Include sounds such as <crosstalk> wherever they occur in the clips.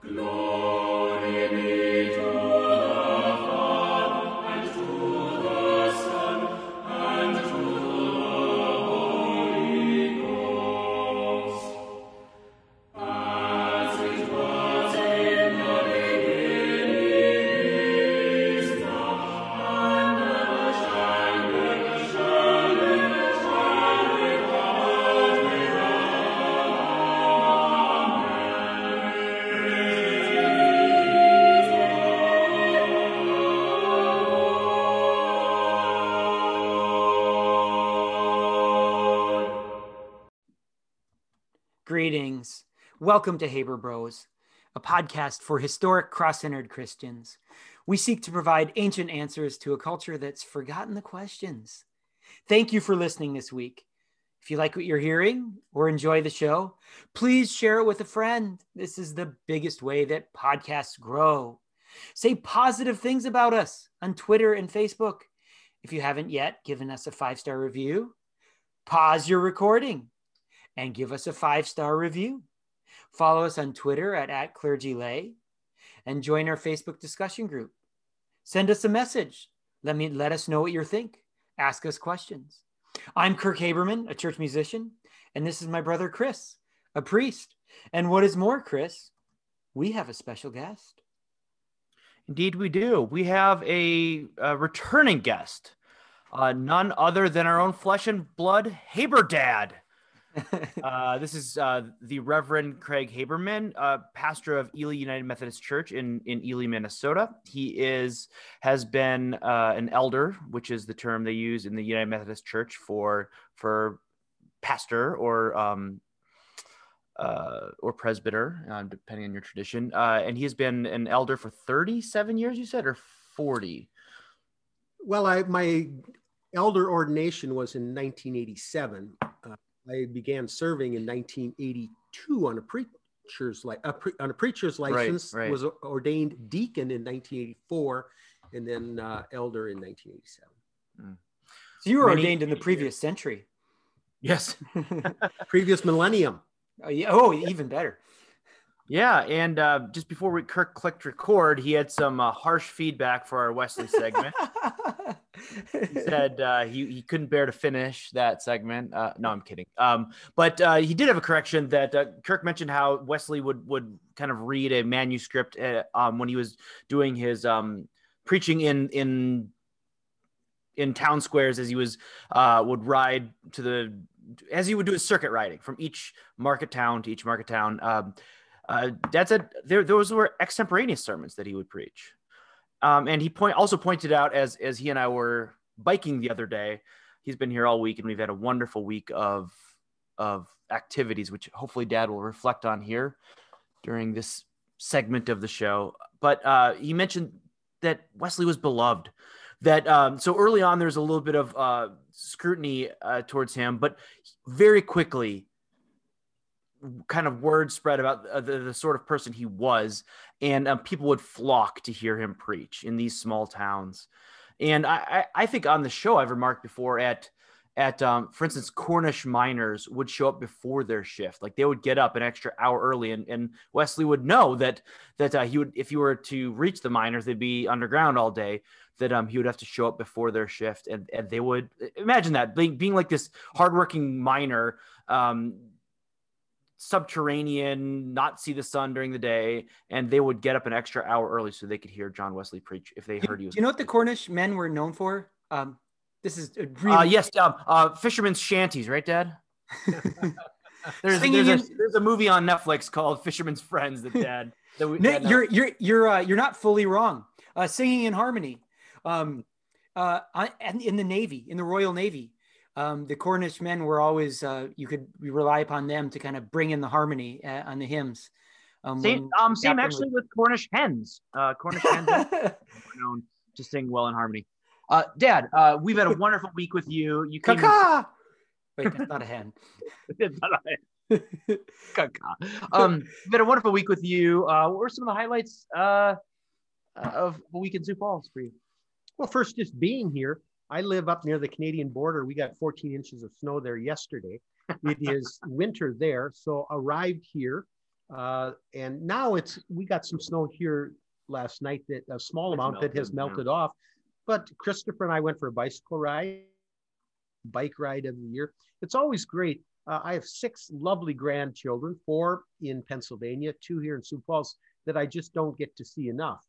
Greetings. Welcome to Haber Bros, a podcast for historic cross centered Christians. We seek to provide ancient answers to a culture that's forgotten the questions. Thank you for listening this week. If you like what you're hearing or enjoy the show, please share it with a friend. This is the biggest way that podcasts grow. Say positive things about us on Twitter and Facebook. If you haven't yet given us a five star review, pause your recording and give us a five star review. Follow us on Twitter at, at clergylay and join our Facebook discussion group. Send us a message. Let me let us know what you think. Ask us questions. I'm Kirk Haberman, a church musician, and this is my brother Chris, a priest. And what is more, Chris, we have a special guest. Indeed, we do. We have a, a returning guest, uh, none other than our own flesh and blood Haber Dad. <laughs> uh, this is uh, the Reverend Craig Haberman, uh, pastor of Ely United Methodist Church in, in Ely, Minnesota. He is has been uh, an elder, which is the term they use in the United Methodist Church for for pastor or um, uh, or presbyter, depending on your tradition. and he has been an elder for 37 years, you said, or 40? Well, I my elder ordination was in 1987. I began serving in 1982 on a preacher's li- a pre- on a preacher's license. Right, right. Was ordained deacon in 1984, and then uh, elder in 1987. Mm. So you were Many- ordained in the previous century. Yes. <laughs> Previous millennium. Oh, yeah. oh, even better. Yeah, and uh, just before we Kirk clicked record, he had some uh, harsh feedback for our Wesley segment. <laughs> he said uh, he, he couldn't bear to finish that segment. Uh, no, I'm kidding. Um, but uh, he did have a correction that uh, Kirk mentioned how Wesley would would kind of read a manuscript uh, um, when he was doing his um, preaching in in in town squares as he was uh, would ride to the as he would do his circuit riding from each market town to each market town. Um, Dad said there those were extemporaneous sermons that he would preach. Um, and he point also pointed out as as he and I were biking the other day, he's been here all week, and we've had a wonderful week of of activities, which hopefully Dad will reflect on here during this segment of the show. But uh, he mentioned that Wesley was beloved. That um, so early on, there's a little bit of uh, scrutiny uh, towards him, but very quickly, kind of word spread about uh, the, the sort of person he was, and um, people would flock to hear him preach in these small towns. And I, I, I think on the show I've remarked before at at um, for instance Cornish miners would show up before their shift, like they would get up an extra hour early, and, and Wesley would know that that uh, he would if you were to reach the miners, they'd be underground all day. That um, he would have to show up before their shift, and, and they would imagine that being, being like this hardworking miner, um, subterranean, not see the sun during the day, and they would get up an extra hour early so they could hear John Wesley preach if they heard he was. You know what the Cornish men were known for? Um, this is a really Uh, yes, um, uh, fishermen's shanties, right, Dad? <laughs> There's, Singing there's, a, there's a movie on Netflix called Fisherman's Friends that Dad. That we, No, Dad- you're you're you're uh, you're not fully wrong. Uh, singing in harmony, um, uh, and in the Navy, in the Royal Navy, um, the Cornish men were always uh, you could rely upon them to kind of bring in the harmony uh, on the hymns. Um, same, um, same actually with Cornish hens. Uh, Cornish hens are <laughs> known to sing well in harmony. Uh, Dad, uh, we've had a wonderful week with you. You came. Caca! <laughs> Wait, that's not a hen. Caca. <laughs> um, we've had a wonderful week with you. Uh, what were some of the highlights uh, of the week in Sioux Falls for you? Well, first, just being here. I live up near the Canadian border. We got 14 inches of snow there yesterday. It <laughs> is winter there, so arrived here. Uh, and now it's we got some snow here last night that a small It's amount that has melted, yeah. off. But Christopher and I went for a bicycle ride, bike ride of the year. It's always great. Uh, I have six lovely grandchildren, four in Pennsylvania, two here in Sioux Falls, that I just don't get to see enough.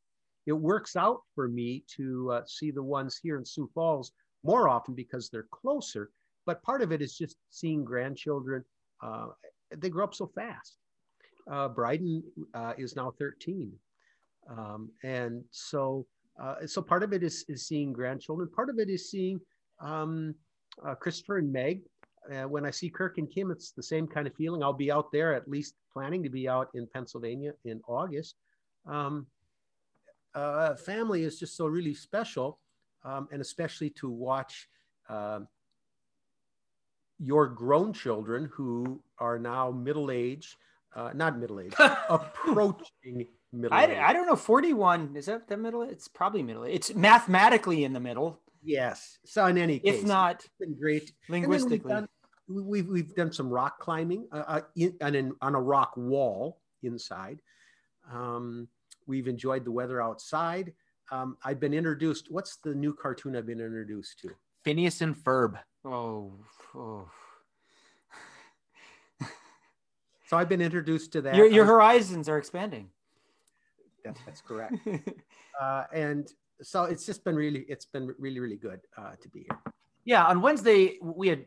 It works out for me to uh, see the ones here in Sioux Falls more often because they're closer. But part of it is just seeing grandchildren. Uh, they grow up so fast. Uh, Bryden uh, is now 13. Um, and so, uh, so part of it is, is seeing grandchildren. Part of it is seeing um, uh, Christopher and Meg. When I see Kirk and Kim, it's the same kind of feeling. I'll be out there, at least planning to be out in Pennsylvania in August. Um, uh, family is just so really special, um, and especially to watch um your grown children who are now middle age, uh, not middle age, <laughs> approaching middle I, age. I don't know. 41 is that the middle? It's probably middle. It's mathematically in the middle, yes. So in any case, if not it's been great. And we've linguistically. done- we- We've, we've done some rock climbing uh, uh, in, on, an, on a rock wall inside. Um, we've enjoyed the weather outside. Um, I've been introduced. What's the new cartoon I've been introduced to? Phineas and Ferb. Oh, oh. <laughs> So I've been introduced to that. Your, your horizons are expanding. that- that's correct. <laughs> Uh, and so it's just been really, it's been really, really good uh, to be here. Yeah, on Wednesday we had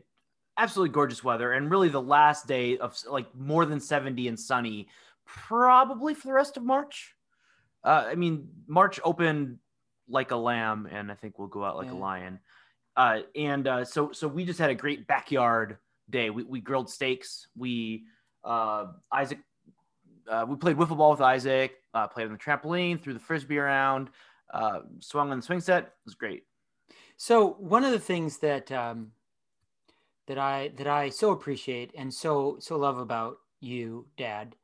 absolutely gorgeous weather, and really the last day of like more than seventy and sunny, probably for the rest of March. Uh, I mean, March opened like a lamb, and I think we'll go out like a lion. Uh, and uh, so, so we just had a great backyard day. We, we grilled steaks. We uh, Isaac, uh, we played wiffle ball with Isaac. Uh, played on the trampoline, threw the frisbee around, uh, swung on the swing set. It was great. So one of the things that um, that I that I so appreciate and so so love about you, Dad,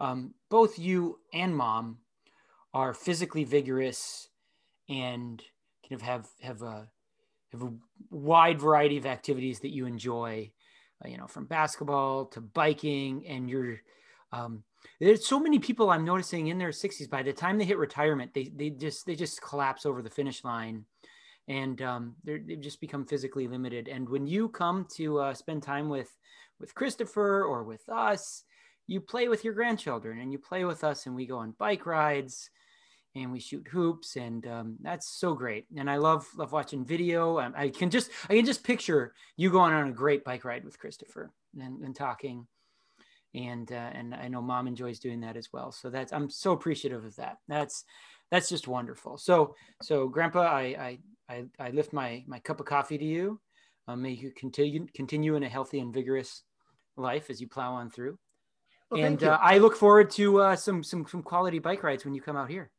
um, both you and Mom are physically vigorous and kind of have have a have a wide variety of activities that you enjoy. uh, you know, from basketball to biking, and you're um, there's so many people I'm noticing in their 60s. By the time they hit retirement, they they just they just collapse over the finish line and um, they're, they've just become physically limited. And when you come to uh, spend time with with Christopher or with us, you play with your grandchildren and you play with us, and we go on bike rides and we shoot hoops, and um, that's so great. And I love love watching video. Um, I can just I can just picture you going on a great bike ride with Christopher and, and talking. And uh, and I know mom enjoys doing that as well. So that's I'm so appreciative of that. That's that's just wonderful. So so Grandpa, I I I, I lift my my cup of coffee to you. Um, may you continue continue in a healthy and vigorous life as you plow on through. Well, and uh, I look forward to uh, some some some quality bike rides when you come out here.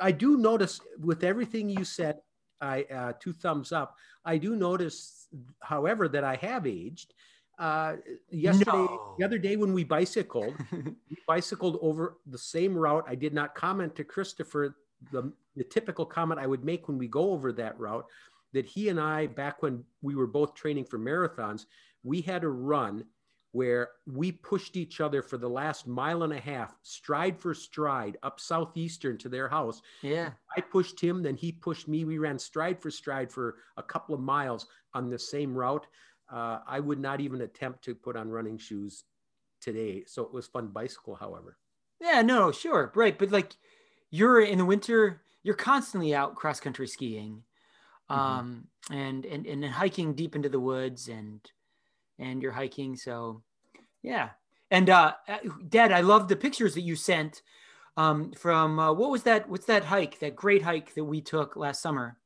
I do notice with everything you said, I uh, two thumbs up. I do notice, however, that I have aged. Uh, yesterday, No. the other day when we bicycled, <laughs> we bicycled over the same route. I did not comment to Christopher the, the typical comment I would make when we go over that route that he and I, back when we were both training for marathons, we had a run where we pushed each other for the last mile and a half, stride for stride, up southeastern to their house. yeah. I pushed him, then he pushed me. We ran stride for stride for a couple of miles on the same route. Uh, I would not even attempt to put on running shoes today. So it was fun bicycle, however. Yeah, no, sure. Right. But like you're in the winter, you're constantly out cross country skiing. Mhm. Um and, and and hiking deep into the woods and and you're hiking. So yeah. And uh Dad, I love the pictures that you sent um from uh, what was that what's that hike, that great hike that we took last summer?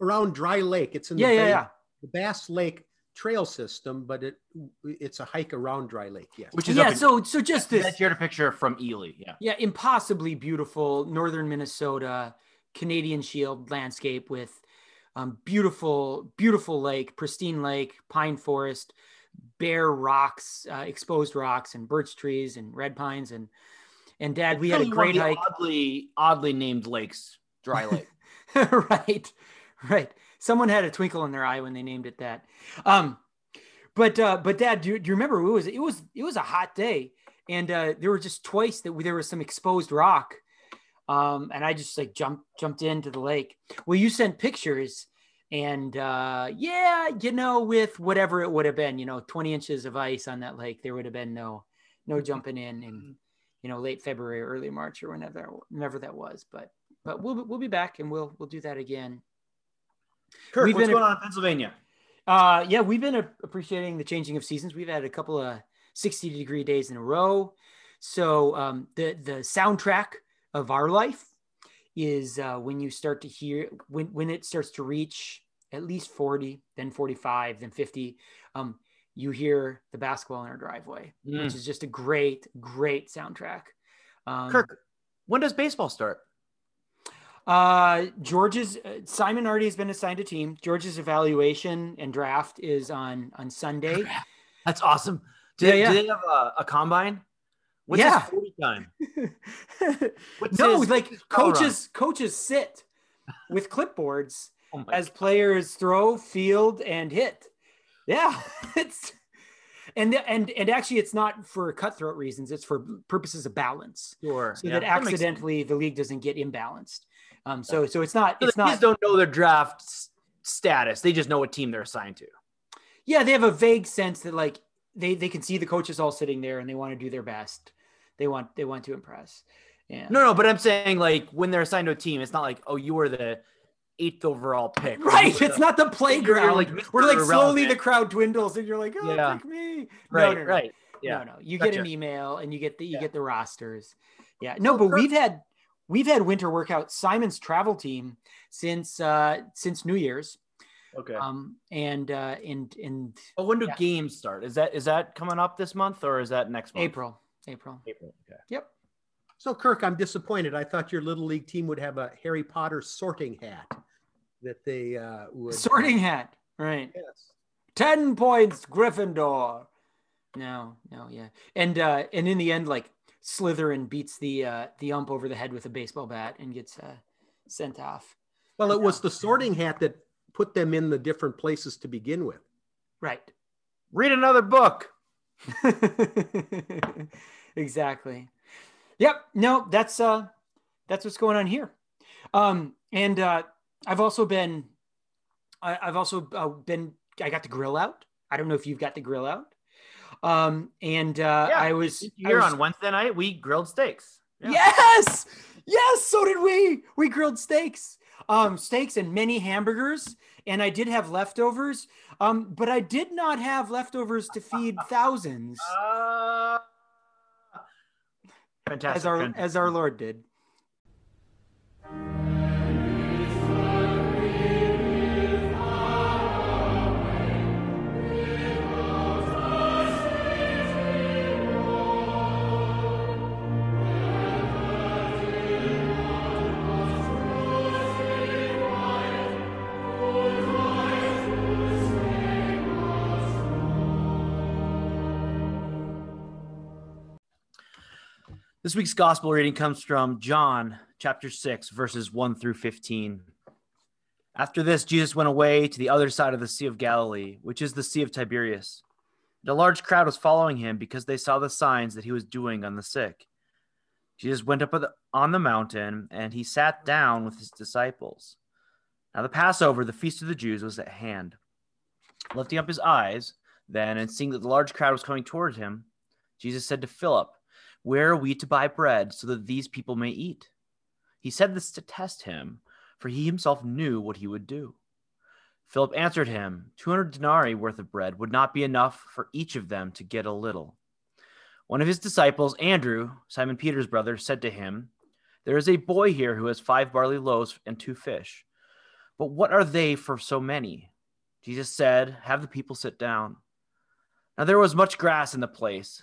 Around Dry Lake, it's in Yeah, the, yeah, Bay- yeah. the Bass Lake Trail System, but it it's a hike around Dry Lake. Yes. Which is Yeah, up in- so so just this I shared a picture from Ely. Yeah. Yeah, impossibly beautiful northern Minnesota, Canadian Shield landscape with um, beautiful, beautiful lake, pristine lake, pine forest, bare rocks, uh, exposed rocks, and birch trees and red pines and and Dad, we had a Really one of great hike. Oddly, oddly named lakes, Dry <laughs> Lake. right, right. Someone had a twinkle in their eye when they named it that. Um, but uh, but Dad, do you, do you remember it was it was it was a hot day, and uh, there were just twice that there was some exposed rock, um, and I just like jumped jumped into the lake. Well, you sent pictures, and uh, yeah, you know, with whatever it would have been, you know, twenty inches of ice on that lake, there would have been no no jumping in in you know late February, early March, or whenever whenever that was. But but we'll we'll be back, and we'll we'll do that again. Kirk, We've what's been- going on in Pennsylvania? Uh, yeah, we've been a- appreciating the changing of seasons. We've had a couple of 60 degree days in a row. So um, the the soundtrack of our life is uh, when you start to hear when when it starts to reach at least 40, then 45, then 50. Um, you hear the basketball in our driveway, Mm. which is just a great, great soundtrack. Um, Kirk, when does baseball start? Uh, George's uh, Simon already has been assigned a team. George's evaluation and draft is on on Sunday. That's awesome. Do, Yeah, they, yeah. do they have a, a combine? What's Yeah. 40 time? <laughs> No, like coaches coaches sit with clipboards <laughs> Oh as players throw, field, and hit. Yeah, <laughs> it's and and and actually, it's not for cutthroat reasons. It's for purposes of balance, Sure. so Yeah, that accidentally the league doesn't get imbalanced. Um, so so it's not So it's the kids not don't know their draft status. They just know what team they're assigned to. yeah they have a vague sense that like they they can see the coaches all sitting there and they want to do their best. They want they want to impress. Yeah. No, no, but I'm saying like when they're assigned to a team, it's not like oh you were the eighth overall pick. Right, it's the- not the playground. like, Where like Mr. slowly the crowd dwindles, and you're like, "Oh, Yeah. pick me!" Right, no, no. right. Yeah. No, no. You get an email, and you get the you Yeah. get the rosters. Yeah, no, but we've had we've had winter workout Simon's travel team since uh since New Year's, Okay. um, and uh, and and but when do yeah. games start? Is that is that coming up this month or is that next month? April, April. April. Okay. Yep. So, Kirk, I'm disappointed. I thought your little league team would have a Harry Potter sorting hat that they uh, would Sorting hat, right? Yes. Ten points, Gryffindor. No, no, yeah, and uh, and in the end, like Slytherin beats the uh, the ump over the head with a baseball bat and gets uh, sent off. Well, it was the sorting hat that put them in the different places to begin with. Right. Read another book. <laughs> exactly. Yep. No, that's uh that's what's going on here. Um and uh I've also been I, I've also uh, been I got the grill out. I don't know if you've got the grill out. Um and uh I was here on Wednesday night. We grilled steaks. Yeah. Yes. Yes, so did we. We grilled steaks. Um steaks and many hamburgers and I did have leftovers. Um but I did not have leftovers to feed thousands. Uh, fantastic. as our fantastic. as our Lord did. This week's gospel reading comes from John chapter 6, verses 1 through 15. After this, Jesus went away to the other side of the Sea of Galilee, which is the Sea of Tiberias. And a large crowd was following him because they saw the signs that he was doing on the sick. Jesus went up on the mountain and he sat down with his disciples. Now, the Passover, the feast of the Jews, was at hand. Lifting up his eyes, then, and seeing that the large crowd was coming toward him, Jesus said to Philip, where are we to buy bread so that these people may eat? He said this to test him, for he himself knew what he would do. Philip answered him, 200 denarii worth of bread would not be enough for each of them to get a little. One of his disciples, Andrew, Simon Peter's brother, said to him, There is a boy here who has five barley loaves and two fish. But what are they for so many? Jesus said, Have the people sit down. Now there was much grass in the place.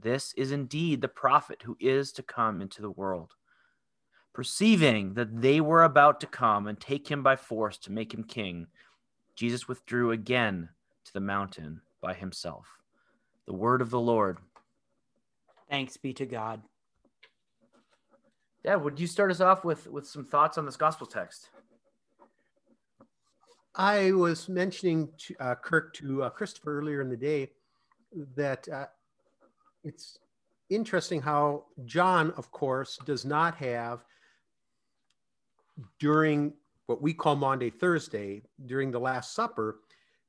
This is indeed the prophet who is to come into the world. Perceiving that they were about to come and take him by force to make him king, Jesus withdrew again to the mountain by himself. The word of the Lord. Thanks be to God. Dad, would you start us off with, with some thoughts on this gospel text? I was mentioning to, uh, Kirk to uh, Christopher earlier in the day that uh, it's interesting how John, of course, does not have during what we call Maundy Thursday, during the Last Supper,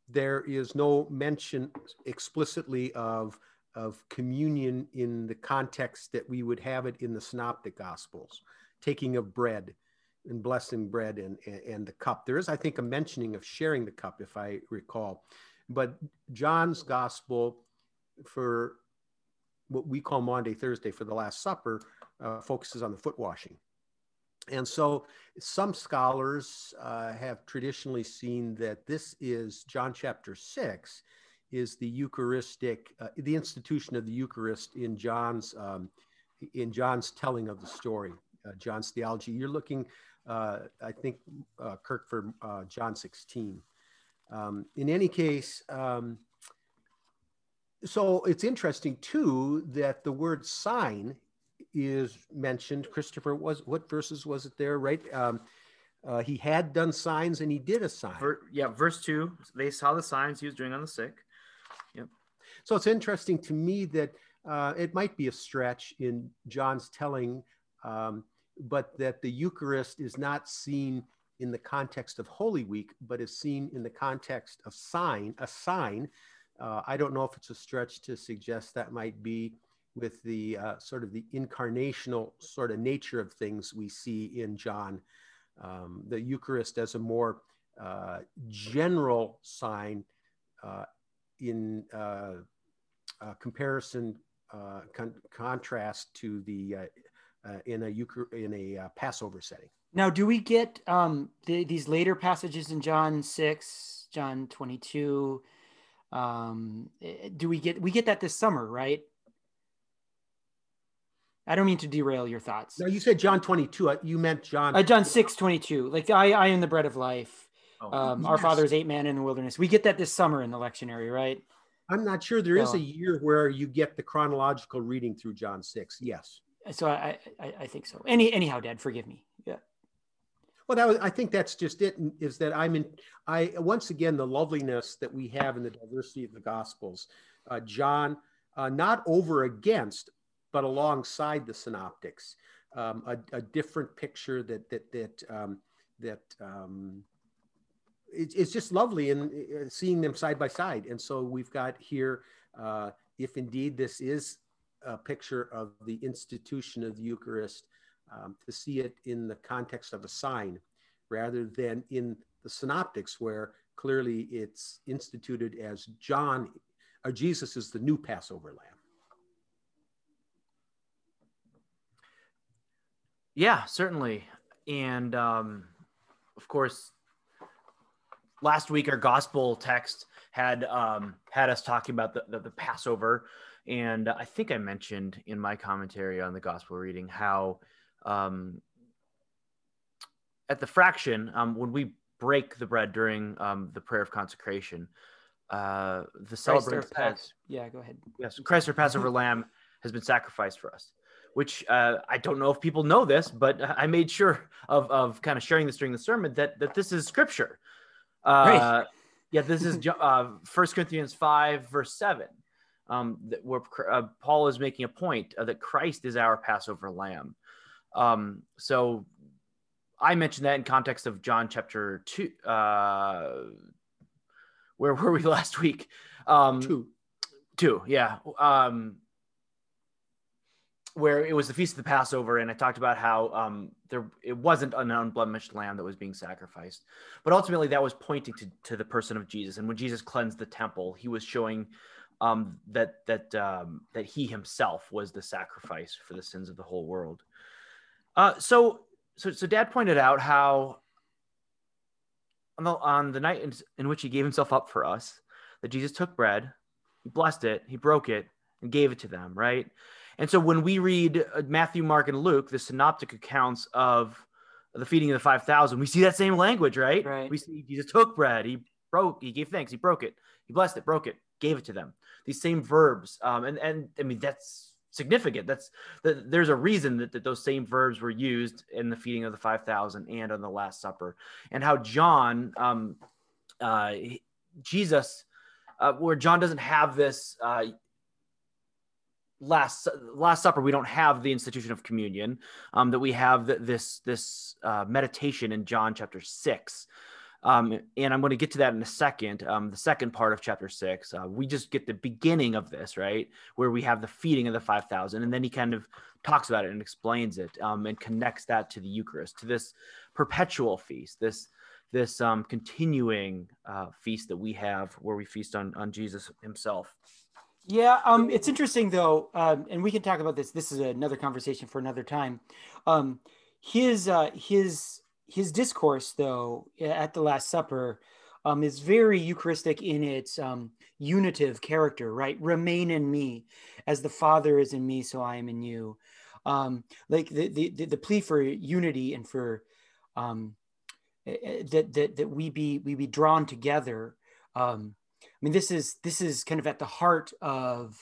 there is no mention explicitly of, of communion in the context that we would have it in the Synoptic Gospels, taking of bread and blessing bread and, and the cup. There is, I think, a mentioning of sharing the cup, if I recall. But John's Gospel for what we call Maundy Thursday for the Last Supper uh, focuses on the foot washing. And so some scholars uh, have traditionally seen that this is John chapter 6 is the Eucharistic, uh, the institution of the Eucharist in John's, um, in John's telling of the story, uh, John's theology. You're looking, uh, I think, uh, Kirk, for John 16. Um, in any case, um, so it's interesting too that the word sign is mentioned. Christopher, was what verses was it there? Right, um, uh, he had done signs and he did a sign. Ver, yeah, verse two. They saw the signs he was doing on the sick. Yep. So it's interesting to me that uh, it might be a stretch in John's telling, um, but that the Eucharist is not seen in the context of Holy Week, but is seen in the context of sign, a sign. Uh, I don't know if it's a stretch to suggest that might be with the uh, sort of the incarnational sort of nature of things we see in John. Um, the Eucharist as a more uh, general sign uh, in uh, comparison, uh, con- contrast to the in a Euchar- in a Passover setting. Now, do we get um, the, these later passages in John six, John twenty two? Um, eh, do we get we get that this summer, right? I don't mean to derail your thoughts. No, you said John 22. Uh, you meant John. Uh, John 6, 22. Like, I, I am the bread of life. Oh, um, yes. Our fathers ate man in the wilderness. We get that this summer in the lectionary, right? I'm not sure. There so, is a year where you get the chronological reading through John 6. Yes. So I, I, I think so. Any, anyhow, Dad, forgive me. Well, that was, I think that's just it. Is that I'm in. I once again the loveliness that we have in the diversity of the Gospels. Uh, John, uh, not over against, but alongside the synoptics, um, a, a, different picture that that that um, that um, it, it's just lovely and uh, seeing them side by side. And so we've got here, uh, if indeed this is a picture of the institution of the Eucharist, um, to see it in the context of a sign rather than in the synoptics where clearly it's instituted as John or Jesus is the new Passover lamb. Yeah, certainly. And um, of course, last week our gospel text had um, had us talking about the, the, the Passover, and I think I mentioned in my commentary on the gospel reading how um, at the fraction um, when we break the bread during um, the prayer of consecration, uh, the celebrant says, "Yeah, go ahead." Yes, Christ our Passover <laughs> Lamb has been sacrificed for us which uh, I don't know if people know this, but I made sure of, of kind of sharing this during the sermon that, that this is scripture. Uh, right. Yeah, this is <laughs> uh, 1 Corinthians 5, verse 7, um, where uh, Paul is making a point uh, that Christ is our Passover lamb. Um, so I mentioned that in context of John chapter 2. Uh, where were we <laughs> last week? Um, two. Two, yeah. Um, where it was the feast of the Passover, and I talked about how um, there it wasn't an unblemished lamb that was being sacrificed, but ultimately that was pointing to, to the person of Jesus. And when Jesus cleansed the temple, he was showing um, that that um, that he himself was the sacrifice for the sins of the whole world. Uh, so so so Dad pointed out how on the on the night in, in which he gave himself up for us, that Jesus took bread, he blessed it, he broke it, and gave it to them, right? And so when we read uh, Matthew, Mark, and Luke, the synoptic accounts of the feeding of the 5,000, we see that same language, right? Right. We see Jesus took bread, he broke, he gave thanks, he broke it, he blessed it, broke it, gave it to them. These same verbs. Um, and, and I mean, that's significant. That's that there's a reason that, that those same verbs were used in the feeding of the 5,000 and on the Last Supper, and how John, um, uh, Jesus, uh, where John doesn't have this uh, last last supper we don't have the institution of communion um, that we have th- this this uh, meditation in john chapter 6 um, and i'm going to get to that in a second um, the second part of chapter 6 uh, we just get the beginning of this right where we have the feeding of the 5000 and then he kind of talks about it and explains it um, and connects that to the eucharist to this perpetual feast this this um, continuing uh, feast that we have where we feast on on jesus himself Yeah, um, it's interesting though, um, and we can talk about this. This is another conversation for another time. Um, his uh, his his discourse though at the Last Supper um, is very Eucharistic in its um, unitive character. Right, remain in me, as the Father is in me, so I am in you. Um, like the, the the plea for unity and for um, that that that we be we be drawn together. Um, I mean, this is this is kind of at the heart of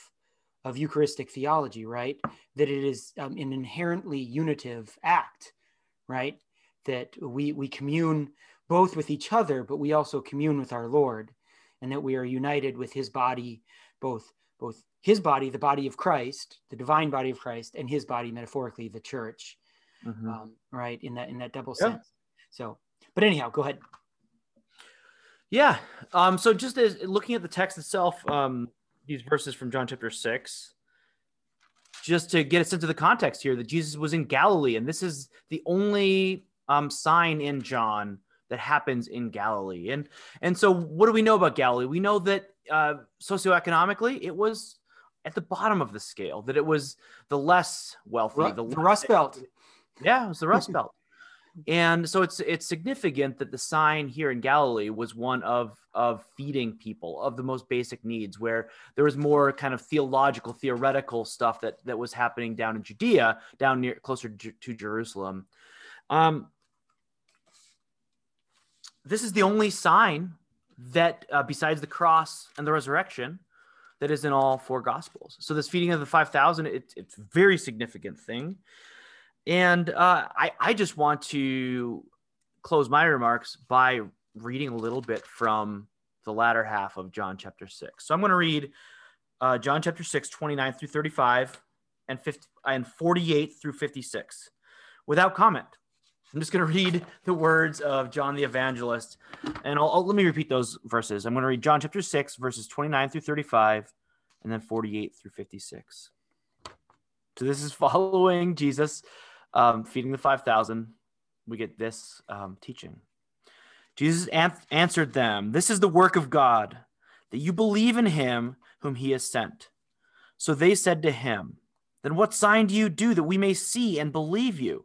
of Eucharistic theology, right? That it is um, an inherently unitive act, right? That we we commune both with each other, but we also commune with our Lord, and that we are united with His body, both both His body, the body of Christ, the divine body of Christ, and His body, metaphorically, the Church, Mhm. um, right? In that in that double Yeah. sense. So, but anyhow, go ahead. Yeah. Um, so just as looking at the text itself, um, these verses from John chapter six, just to get a sense of the context here, that Jesus was in Galilee, and this is the only um, sign in John that happens in Galilee. And and so, what do we know about Galilee? We know that uh, socioeconomically, it was at the bottom of the scale. That it was the less wealthy, the, the less- Rust Belt. yeah, it was the Rust Belt. And so it's it's significant that the sign here in Galilee was one of of feeding people of the most basic needs, where there was more kind of theological, theoretical stuff that that was happening down in Judea, down near closer to, to Jerusalem. Um, this is the only sign that, uh, besides the cross and the resurrection, that is in all four gospels. So this feeding of the five thousand, it, it's a very significant thing. And uh, I, I just want to close my remarks by reading a little bit from the latter half of John chapter 6. So I'm going to read uh, John chapter 6, 29 through 35 and, 50, and 48 through 56 without comment. I'm just going to read the words of John the evangelist. And I'll, I'll- let me repeat those verses. I'm going to read John chapter 6, verses 29 through 35, and then 48 through 56. So this is following Jesus um, feeding the 5,000. We get this um, teaching. Jesus an- answered them, This is the work of God, that you believe in him whom he has sent. So they said to him, Then what sign do you do that we may see and believe you?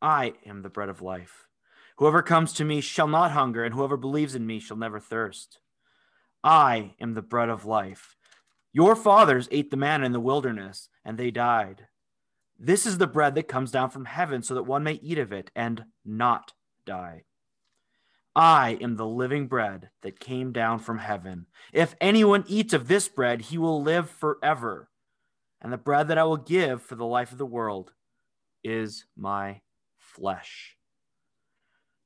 I am the bread of life. Whoever comes to me shall not hunger, and whoever believes in me shall never thirst. I am the bread of life. Your fathers ate the manna in the wilderness, and they died. This is the bread that comes down from heaven, so that one may eat of it and not die. I am the living bread that came down from heaven. If anyone eats of this bread, he will live forever. And the bread that I will give for the life of the world is my flesh.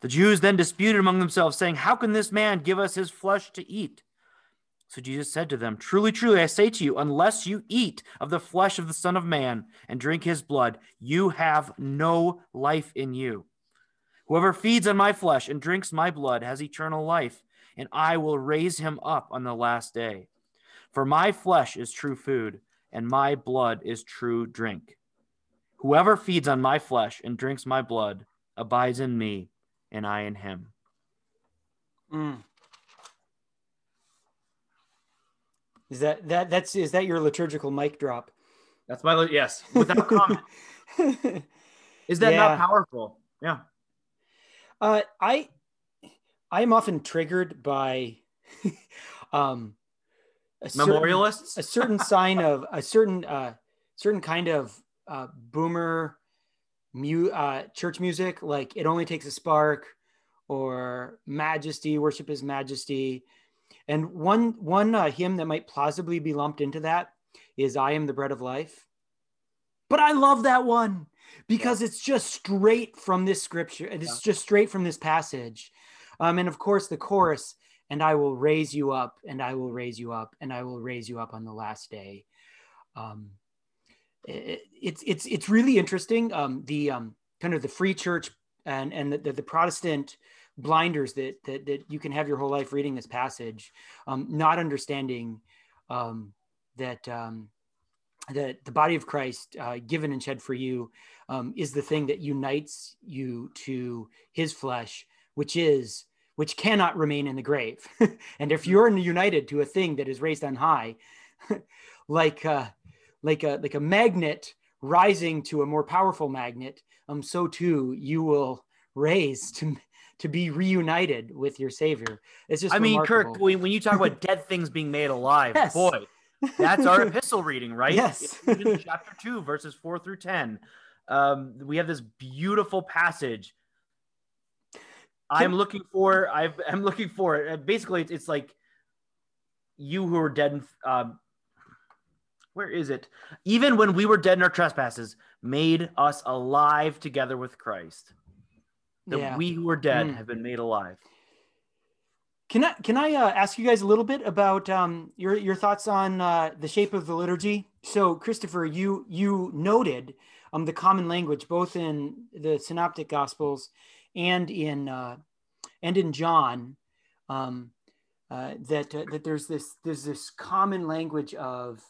The Jews then disputed among themselves, saying, How can this man give us his flesh to eat? So Jesus said to them, Truly, truly, I say to you, unless you eat of the flesh of the Son of Man and drink his blood, you have no life in you. Whoever feeds on my flesh and drinks my blood has eternal life, and I will raise him up on the last day. For my flesh is true food, and my blood is true drink. Whoever feeds on my flesh and drinks my blood abides in me, and I in him. Mm. Is that that that's is that your liturgical mic drop? That's my yes, without comment. <laughs> is that Yeah. not powerful? Yeah. Uh, I I am often triggered by <laughs> um a certain- Memorialists. a certain sign of a certain uh certain kind of uh boomer mu uh church music like it only takes a spark or majesty worship is majesty and one one uh, hymn that might plausibly be lumped into that is i am the bread of life but i love that one because it's just straight from this scripture it's Yeah. just straight from this passage um and of course the chorus and I will raise you up, and I will raise you up, and I will raise you up on the last day. Um, it's it's it's really interesting. Um, the um, kind of the free church and and the, the, the Protestant blinders that, that that you can have your whole life reading this passage, um, not understanding um, that um, that the body of Christ uh, given and shed for you um, is the thing that unites you to His flesh, which is which cannot remain in the grave. <laughs> and if you're united to a thing that is raised on high, <laughs> like uh, like a like a magnet rising to a more powerful magnet, um, so too you will raise to to be reunited with your Savior. It's just I mean, Kirk, when, when you talk about <laughs> dead things being made alive, Yes. boy, that's our <laughs> epistle reading, right? Yes. Chapter 2, verses 4 through 10. Um, we have this beautiful passage. I'm looking for, I've, I'm looking for it. Uh, Basically, it's, it's like you who are dead. in- Um, where is it? Even when we were dead in our trespasses, made us alive together with Christ. That Yeah. we who were dead Mm. have been made alive. Can I can I uh, ask you guys a little bit about um, your your thoughts on uh, the shape of the liturgy? So, Christopher, you you noted um, the common language both in the Synoptic Gospels and in uh, and in John um, uh, that uh, that there's this there's this common language of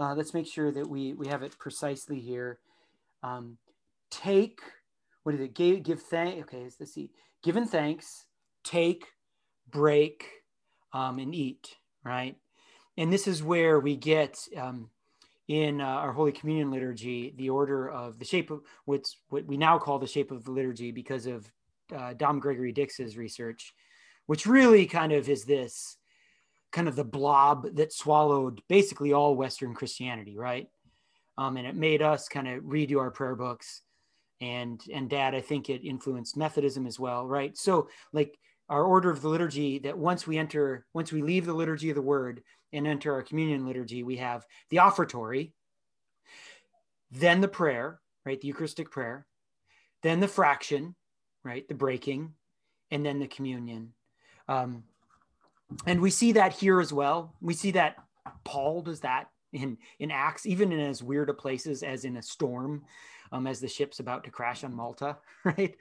uh, let's make sure that we we have it precisely here. Um, take what is it? Give give thank. Okay, let's see. Given thanks, take break um, and eat, right? And this is where we get um, in uh, our Holy Communion liturgy the order of the shape of what's what we now call the shape of the liturgy because of uh, Dom Gregory Dix's research, which really kind of is this kind of the blob that swallowed basically all Western Christianity, right? Um, and it made us kind of redo our prayer books. And and Dad, I think it influenced Methodism as well, right? So like our order of the liturgy that once we enter, once we leave the liturgy of the word and enter our communion liturgy, we have the offertory, then the prayer, right? The Eucharistic prayer, then the fraction, right? The breaking, and then the communion. Um, and we see that here as well. We see that Paul does that in, in Acts, even in as weird a places as in a storm, um, as the ship's about to crash on Malta, <laughs> right?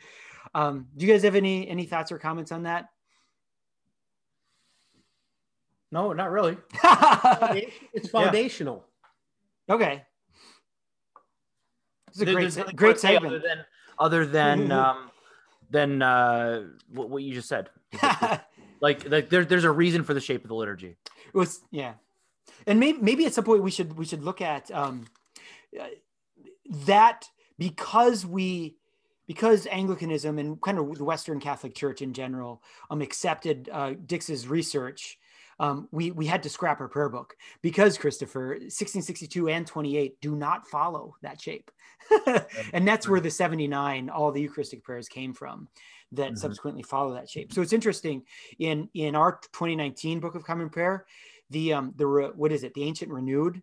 Um, do you guys have any any thoughts or comments on that? No, not really. <laughs> It's foundational. okay. It's a There- great, there's great more segment. Other than, other than, <laughs> um, than uh, what, what you just said. Like, like there, there's a reason for the shape of the liturgy. it was yeah and maybe maybe at some point we should we should look at um that because we because anglicanism and kind of the western catholic church in general um accepted uh dix's research um, we we had to scrap our prayer book because Christopher 1662 and 28 do not follow that shape, <laughs> and that's where the 79 all the Eucharistic prayers came from, that Mhm. subsequently follow that shape. So it's interesting in in our 2019 Book of Common Prayer, the um the re- what is it the Ancient Renewed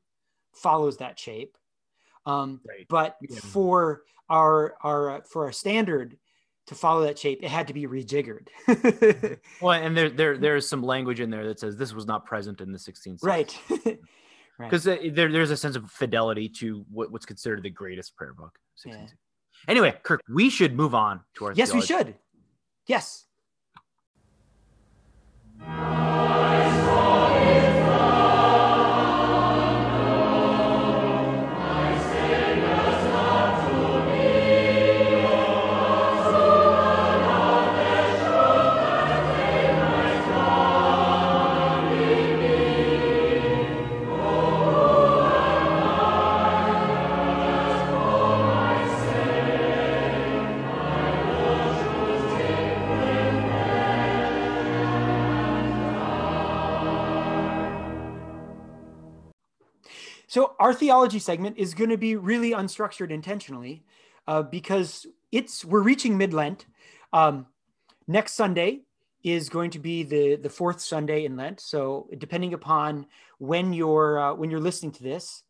follows that shape, um, Right. but Yeah. for our our uh, for our standard to follow that shape, it had to be rejiggered. Mm-hmm. <laughs> Well, and there, there, there's some language in there that says this was not present in the 16th century. right. <laughs> right. Because there, there's a sense of fidelity to what, what's considered the greatest prayer book. 16th Yeah. Anyway, Kirk, we should move on to our. Yes, we should. Yes. Our theology segment is going to be really unstructured intentionally uh, because it's we're reaching mid-Lent. Um, next Sunday is going to be the the fourth Sunday in Lent. So depending upon when you're uh, when you're listening to this,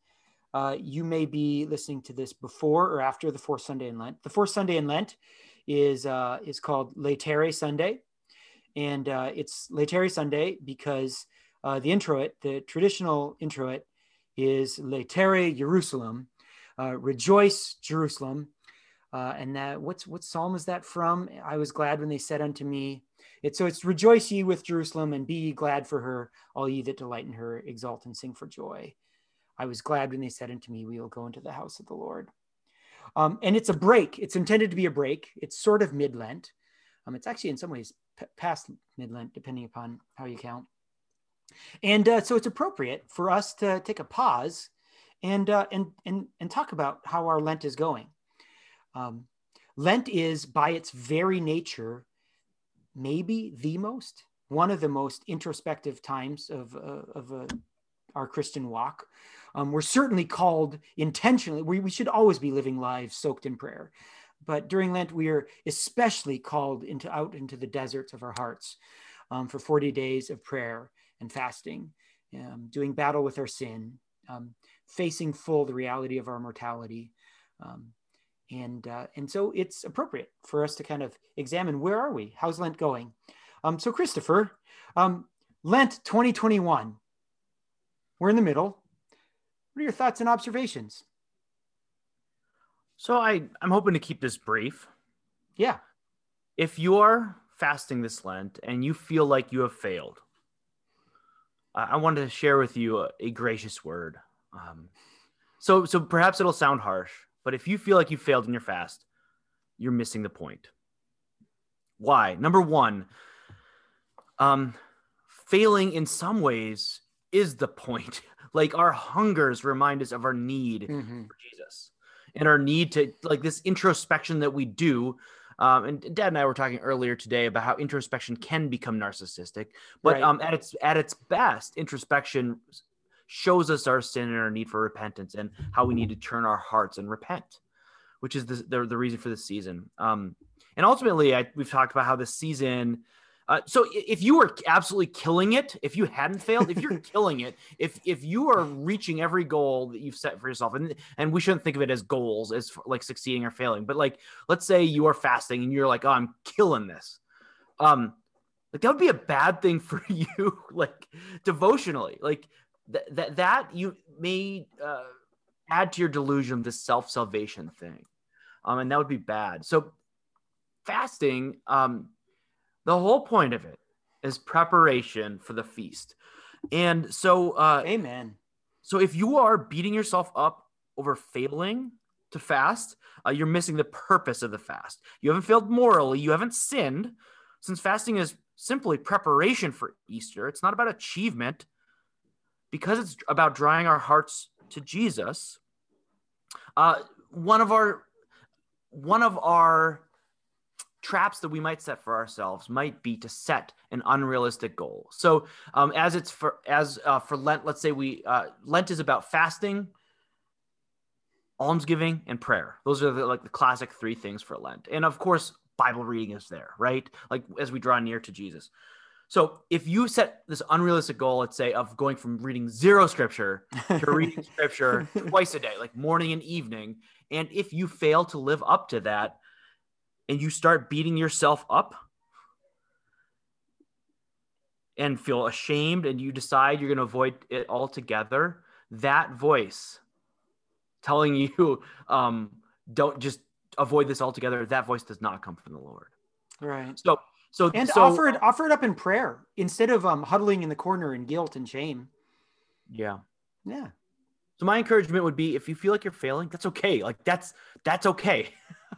uh, you may be listening to this before or after the fourth Sunday in Lent. The fourth Sunday in Lent is uh, is called Laetare Sunday, and uh, it's Laetare Sunday because uh, the introit, the traditional introit, is Laetare Jerusalem, uh, rejoice Jerusalem, uh, and that what's what psalm is that from? I was glad when they said unto me, it's so it's rejoice ye with Jerusalem and be ye glad for her, all ye that delight in her, exult and sing for joy. I was glad when they said unto me, We will go into the house of the Lord. Um, and it's a break. It's intended to be a break. It's sort of mid Lent. Um, it's actually in some ways p- past mid Lent, depending upon how you count. And uh, so it's appropriate for us to take a pause and uh, and and and talk about how our Lent is going. Um, Lent is, by its very nature, maybe the most one of the most introspective times of uh, of uh, our Christian walk. Um, we're certainly called intentionally. We, we should always be living lives soaked in prayer, but during Lent we are especially called into out into the deserts of our hearts um, for 40 days of prayer and fasting, um, doing battle with our sin, um, facing full the reality of our mortality. Um, and, uh, and so it's appropriate for us to kind of examine where are we? How's Lent going? Um, so, Christopher, um, Lent 2021, we're in the middle. What are your thoughts and observations? So I, I'm hoping to keep this brief. Yeah. If you are fasting this Lent and you feel like you have failed, I wanted to share with you a, a gracious word. Um, so, so perhaps it'll sound harsh, but if you feel like you failed in your fast, you're missing the point. Why? Number one, um, failing in some ways is the point. <laughs> like our hungers remind us of our need mm-hmm. for Jesus and our need to like this introspection that we do um, and Dad and I were talking earlier today about how introspection can become narcissistic, but right. um, at its at its best, introspection shows us our sin and our need for repentance and how we need to turn our hearts and repent, which is the the, the reason for the season. Um, and ultimately, I, we've talked about how the season uh, so if you were absolutely killing it, if you hadn't failed, if you're <laughs> killing it, if if you are reaching every goal that you've set for yourself, and and we shouldn't think of it as goals as like succeeding or failing, but like let's say you are fasting and you're like, oh, I'm killing this, um, like that would be a bad thing for <laughs> you, like devotionally, like that that that you may uh, add to your delusion this self salvation thing, um, and that would be bad. So fasting, um the whole point of it is preparation for the feast. And so, uh, amen. So if you are beating yourself up over failing to fast, uh, you're missing the purpose of the fast. You haven't failed morally, you haven't sinned, since fasting is simply preparation for Easter. It's not about achievement because it's about drawing our hearts to Jesus. Uh, one of our one of our traps that we might set for ourselves might be to set an unrealistic goal. So, um, as it's for as uh, for Lent, let's say we uh, Lent is about fasting, almsgiving, and prayer. Those are the, like the classic three things for Lent, and of course, Bible reading is there, right? Like as we draw near to Jesus. So, if you set this unrealistic goal, let's say, of going from reading zero scripture to <laughs> reading scripture twice a day, like morning and evening, and if you fail to live up to that, and you start beating yourself up and feel ashamed and you decide you're going to avoid it altogether, that voice telling <laughs> you, um, don't just avoid this altogether, that voice does not come from the Lord. Right. So, so, and so, offer it, offer it up in prayer instead of um, huddling in the corner in guilt and shame. Yeah. Yeah. So my encouragement would be if you feel like you're failing, that's okay. Like that's, that's okay. <laughs>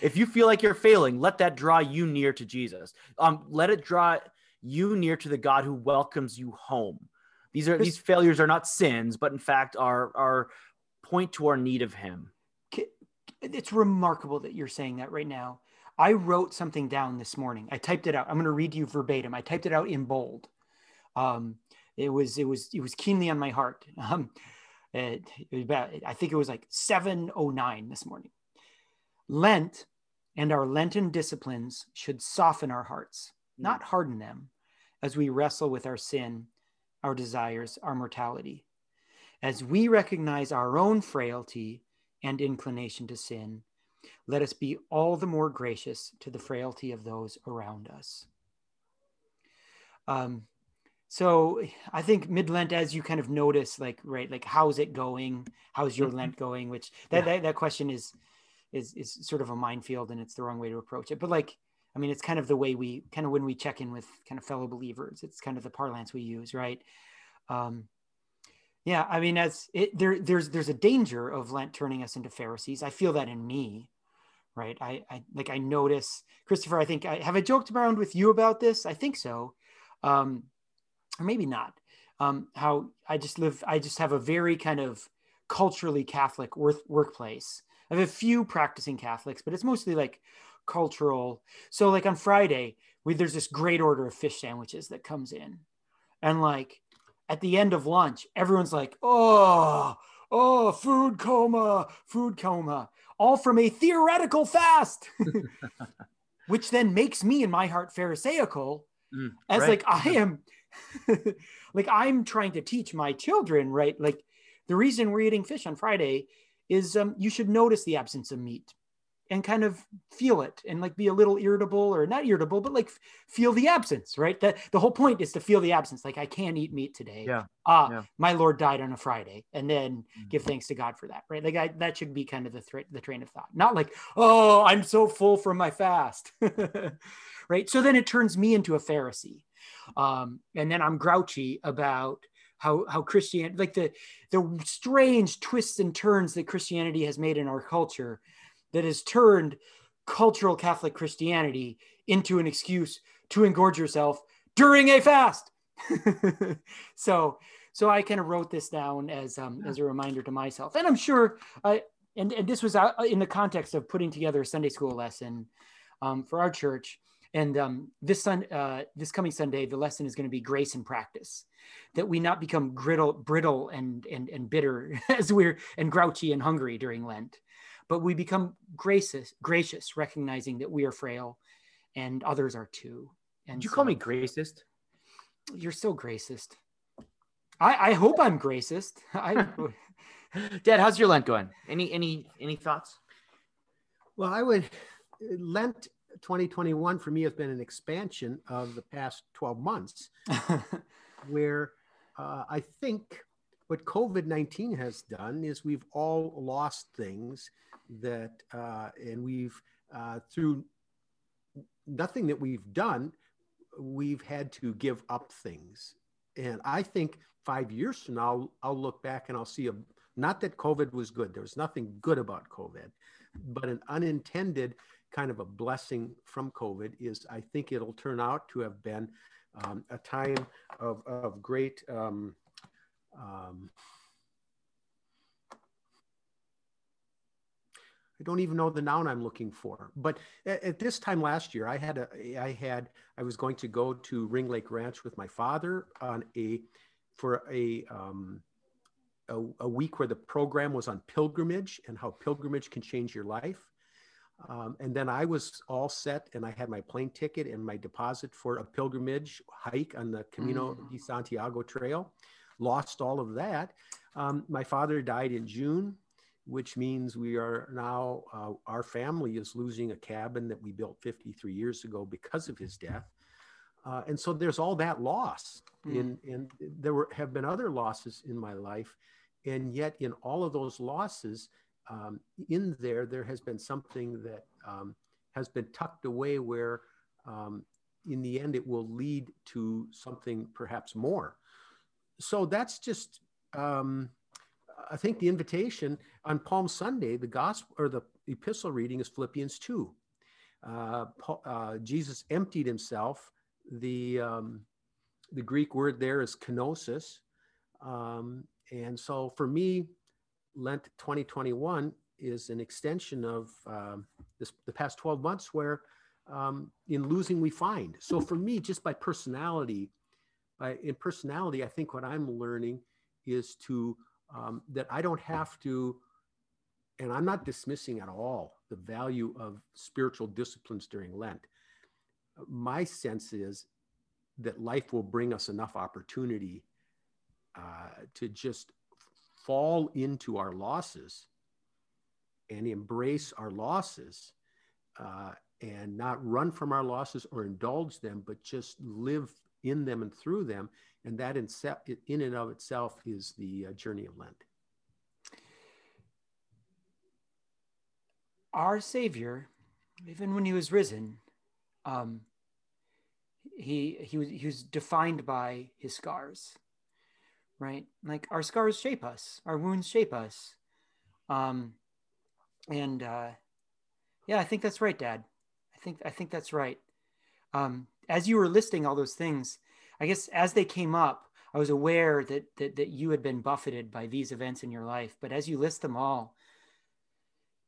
if you feel like you're failing, let that draw you near to Jesus. Um, let it draw you near to the God who welcomes you home. These are these failures are not sins, but in fact are are point to our need of Him. It's remarkable that you're saying that right now. I wrote something down this morning. I typed it out. I'm going to read you verbatim. I typed it out in bold. Um, it was it was it was keenly on my heart. <laughs> Um, It, it was about, I think it was like 709 this morning. Lent and our Lenten disciplines should soften our hearts, Mm. not harden them, as we wrestle with our sin, our desires, our mortality. As we recognize our own frailty and inclination to sin, let us be all the more gracious to the frailty of those around us. Um, so I think mid Lent, as you kind of notice, like right, like how's it going? How's your Mhm. Lent going? Which that, Yeah. that that question is is is sort of a minefield, and it's the wrong way to approach it. But like, I mean, it's kind of the way we kind of when we check in with kind of fellow believers, it's kind of the parlance we use, right? Um, yeah, I mean, as it there there's there's a danger of Lent turning us into Pharisees. I feel that in me, right? I, I like I notice Christopher. I think I have I joked around with you about this. I think so, um, or maybe not. Um, how I just live. I just have a very kind of culturally Catholic work, workplace. I have a few practicing Catholics, but it's mostly like cultural. So like on Friday, we there's this great order of fish sandwiches that comes in, and like at the end of lunch, everyone's like, "Oh, oh, food coma, food coma," all from a theoretical fast, <laughs> <laughs> which then makes me in my heart Pharisaical, Mm, as right. like I am, <laughs> like I'm trying to teach my children, right? Like the reason we're eating fish on Friday is um, you should notice the absence of meat and kind of feel it and like be a little irritable or not irritable, but like feel the absence, right? That the whole point is to feel the absence. Like I can't eat meat today. Yeah. Ah, Yeah. my Lord died on a Friday, and then Mm. give thanks to God for that, right? Like I, that should be kind of the the train of thought, not like oh I'm so full from my fast, <laughs> right? So then it turns me into a Pharisee, um, and then I'm grouchy about how how Christian like the the strange twists and turns that Christianity has made in our culture that has turned cultural Catholic Christianity into an excuse to engorge yourself during a fast. <laughs> so so I kind of wrote this down as um, as a reminder to myself, and I'm sure I and and this was out in the context of putting together a Sunday school lesson um, for our church. And um, this sun, uh, this coming Sunday, the lesson is going to be grace and practice, that we not become griddle, brittle and and and bitter <laughs> as we're and grouchy and hungry during Lent, but we become gracious, gracious, recognizing that we are frail, and others are too. And Did you so- call me gracist? You're so gracist. I, I hope I'm gracist. I, <laughs> Dad, how's your Lent going? Any any any thoughts? Well, I would Lent 2021 for me has been an expansion of the past 12 months, <laughs> where uh, I think what COVID 19 has done is we've all lost things that, uh, and we've uh, through nothing that we've done, we've had to give up things. And I think five years from now, I'll look back and I'll see a not that COVID was good. There was nothing good about COVID, but an unintended kind of a blessing from COVID is I think it'll turn out to have been um, a time of, of great um, um, I don't even know the noun I'm looking for. But at, at, this time last year, I had a, I had, I was going to go to Ring Lake Ranch with my father on a, for a, um, a, a week where the program was on pilgrimage and how pilgrimage can change your life. Um, and then I was all set, and I had my plane ticket and my deposit for a pilgrimage hike on the Camino mm. de Santiago Trail. Lost all of that. Um, my father died in June which means we are now, uh, our family is losing a cabin that we built 53 years ago because of his death. Uh, and so there's all that loss. Mm. In, and there were, have been other losses in my life. And yet, in all of those losses, um, in there, there has been something that um, has been tucked away where, um, in the end, it will lead to something perhaps more. So that's just, um, I think the invitation on Palm Sunday, the gospel or the epistle reading is Philippians 2. Uh, uh, Jesus emptied himself. The, um, the Greek word there is kenosis. Um, and so for me, Lent 2021 is an extension of um, this, the past 12 months where um, in losing we find. So for me, just by personality, by in personality, I think what I'm learning is to um, that I don't have to, and I'm not dismissing at all the value of spiritual disciplines during Lent. My sense is that life will bring us enough opportunity uh, to just fall into our losses and embrace our losses uh, and not run from our losses or indulge them, but just live in them and through them. And that in, in and of itself is the uh, journey of Lent. Our Savior, even when he was risen, um, he, he, was, he was defined by his scars, right? Like our scars shape us, our wounds shape us. Um, and uh, yeah, I think that's right, Dad. I think I think that's right. Um, as you were listing all those things, I guess as they came up, I was aware that, that that you had been buffeted by these events in your life. But as you list them all,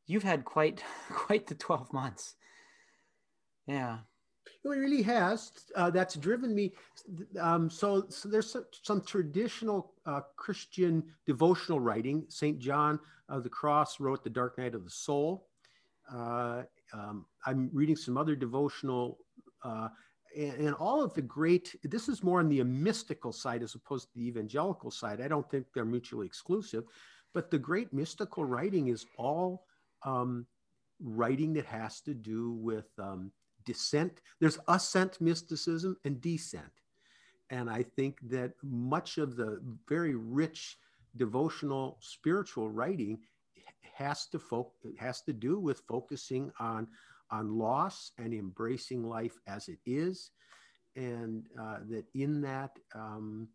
you've had quite <laughs> quite the twelve months. Yeah. It really has. Uh, that's driven me. Um, so, so, there's some, traditional uh, Christian devotional writing. St. John of the Cross wrote The Dark Night of the Soul. Uh, um, I'm reading some other devotional, uh, and, and, all of the great, this is more on the mystical side as opposed to the evangelical side. I don't think they're mutually exclusive, but the great mystical writing is all um, writing that has to do with um, descent. There's ascent mysticism and descent. And I think that much of the very rich devotional spiritual writing has to fo- has to do with focusing on on loss and embracing life as it is, and uh, that in that um,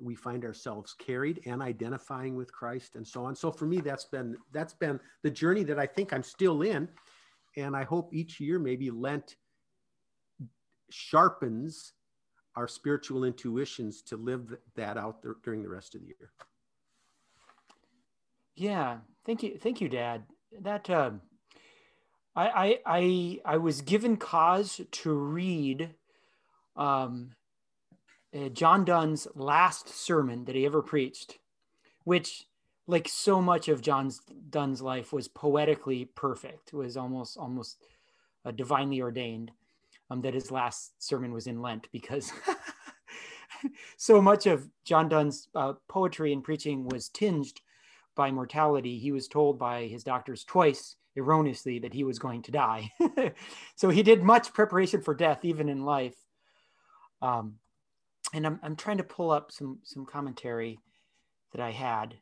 we find ourselves carried and identifying with Christ and so on. So for me, that's been that's been the journey that I think I'm still in, and I hope each year maybe Lent sharpens our spiritual intuitions to live that out there during the rest of the year. Yeah, thank you, thank you, Dad. That uh, I, I I I was given cause to read um, uh, John Donne's last sermon that he ever preached, which, like so much of John Donne's life, was poetically perfect. Was almost almost uh, divinely ordained. Um, that his last sermon was in Lent because <laughs> so much of John Donne's uh, poetry and preaching was tinged by mortality, he was told by his doctors twice erroneously that he was going to die. <laughs> so he did much preparation for death, even in life. Um, and I'm, I'm trying to pull up some, some commentary that I had.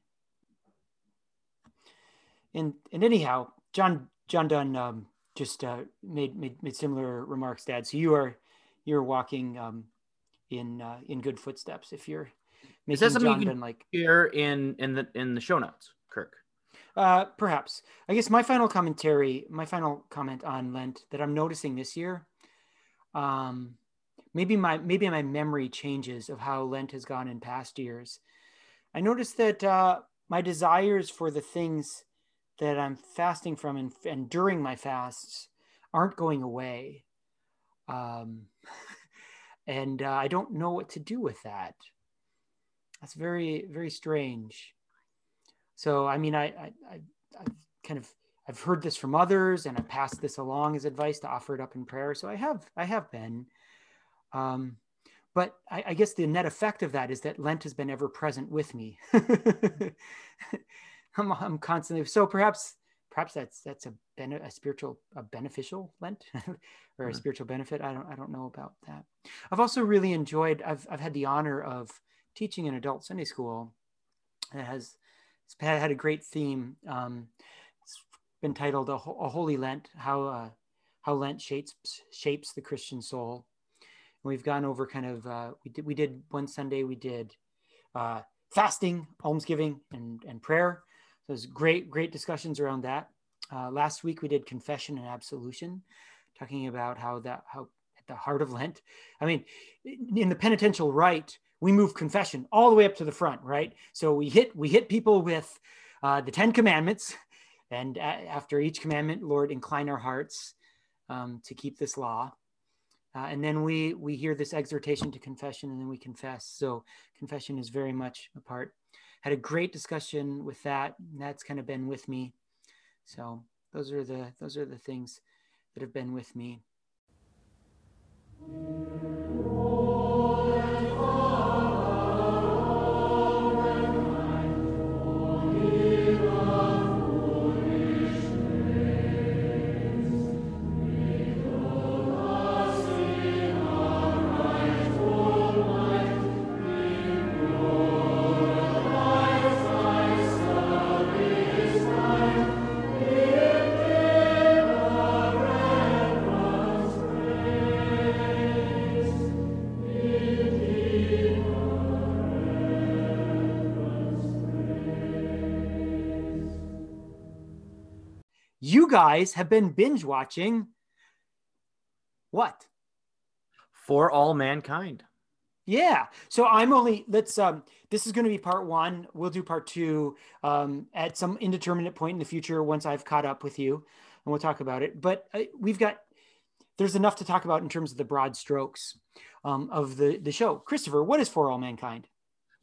And, and anyhow, John, John Donne um, just uh, made, made, made similar remarks, Dad. So you are, you're walking um, in, uh, in good footsteps if you're is that something John you can like share in in the in the show notes, Kirk? Uh, perhaps. I guess my final commentary, my final comment on Lent that I'm noticing this year, um, maybe my maybe my memory changes of how Lent has gone in past years. I noticed that uh, my desires for the things that I'm fasting from and, and during my fasts aren't going away. Um, <laughs> and uh, I don't know what to do with that. That's very, very strange. So, I mean, I, I, I I've kind of, I've heard this from others and I passed this along as advice to offer it up in prayer. So I have, I have been. Um, but I, I, guess the net effect of that is that Lent has been ever present with me. <laughs> I'm, I'm, constantly so perhaps perhaps that's that's a, a spiritual a beneficial Lent <laughs> or a mm-hmm. spiritual benefit. I don't I don't know about that. I've also really enjoyed. I've I've had the honor of teaching an adult Sunday school that has it's had a great theme. Um, it's been titled a, a Holy Lent: How uh, How Lent Shapes Shapes the Christian Soul. And we've gone over kind of uh, we did we did one Sunday we did uh, fasting, almsgiving, and and prayer. There's great great discussions around that. Uh, last week we did confession and absolution, talking about how that how at the heart of Lent. I mean, in the penitential rite, we move confession all the way up to the front, right? So we hit we hit people with uh, the Ten Commandments, and after each commandment, Lord, incline our hearts um, to keep this law. Uh, and then we we hear this exhortation to confession, and then we confess. So confession is very much a part. Had a great discussion with that. That's kind of been with me. So those are the those are the things that have been with me. Guys have been binge watching what? For all mankind. Yeah. So I'm only let's um this is going to be part 1. We'll do part 2 um at some indeterminate point in the future once I've caught up with you and we'll talk about it. But uh, we've got there's enough to talk about in terms of the broad strokes um, of the the show. Christopher, what is For All Mankind?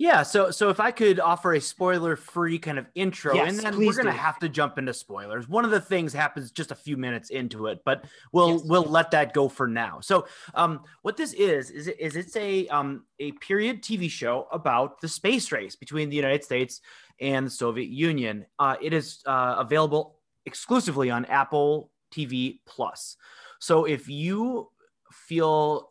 Yeah, so so if I could offer a spoiler-free kind of intro, Yes, and then we're gonna do. have to jump into spoilers. One of the things happens just a few minutes into it, but we'll Yes. we'll let that go for now. So, um, what this is is it, is it's a um a period TV show about the space race between the United States and the Soviet Union. Uh, it is uh, available exclusively on Apple TV Plus. So if you feel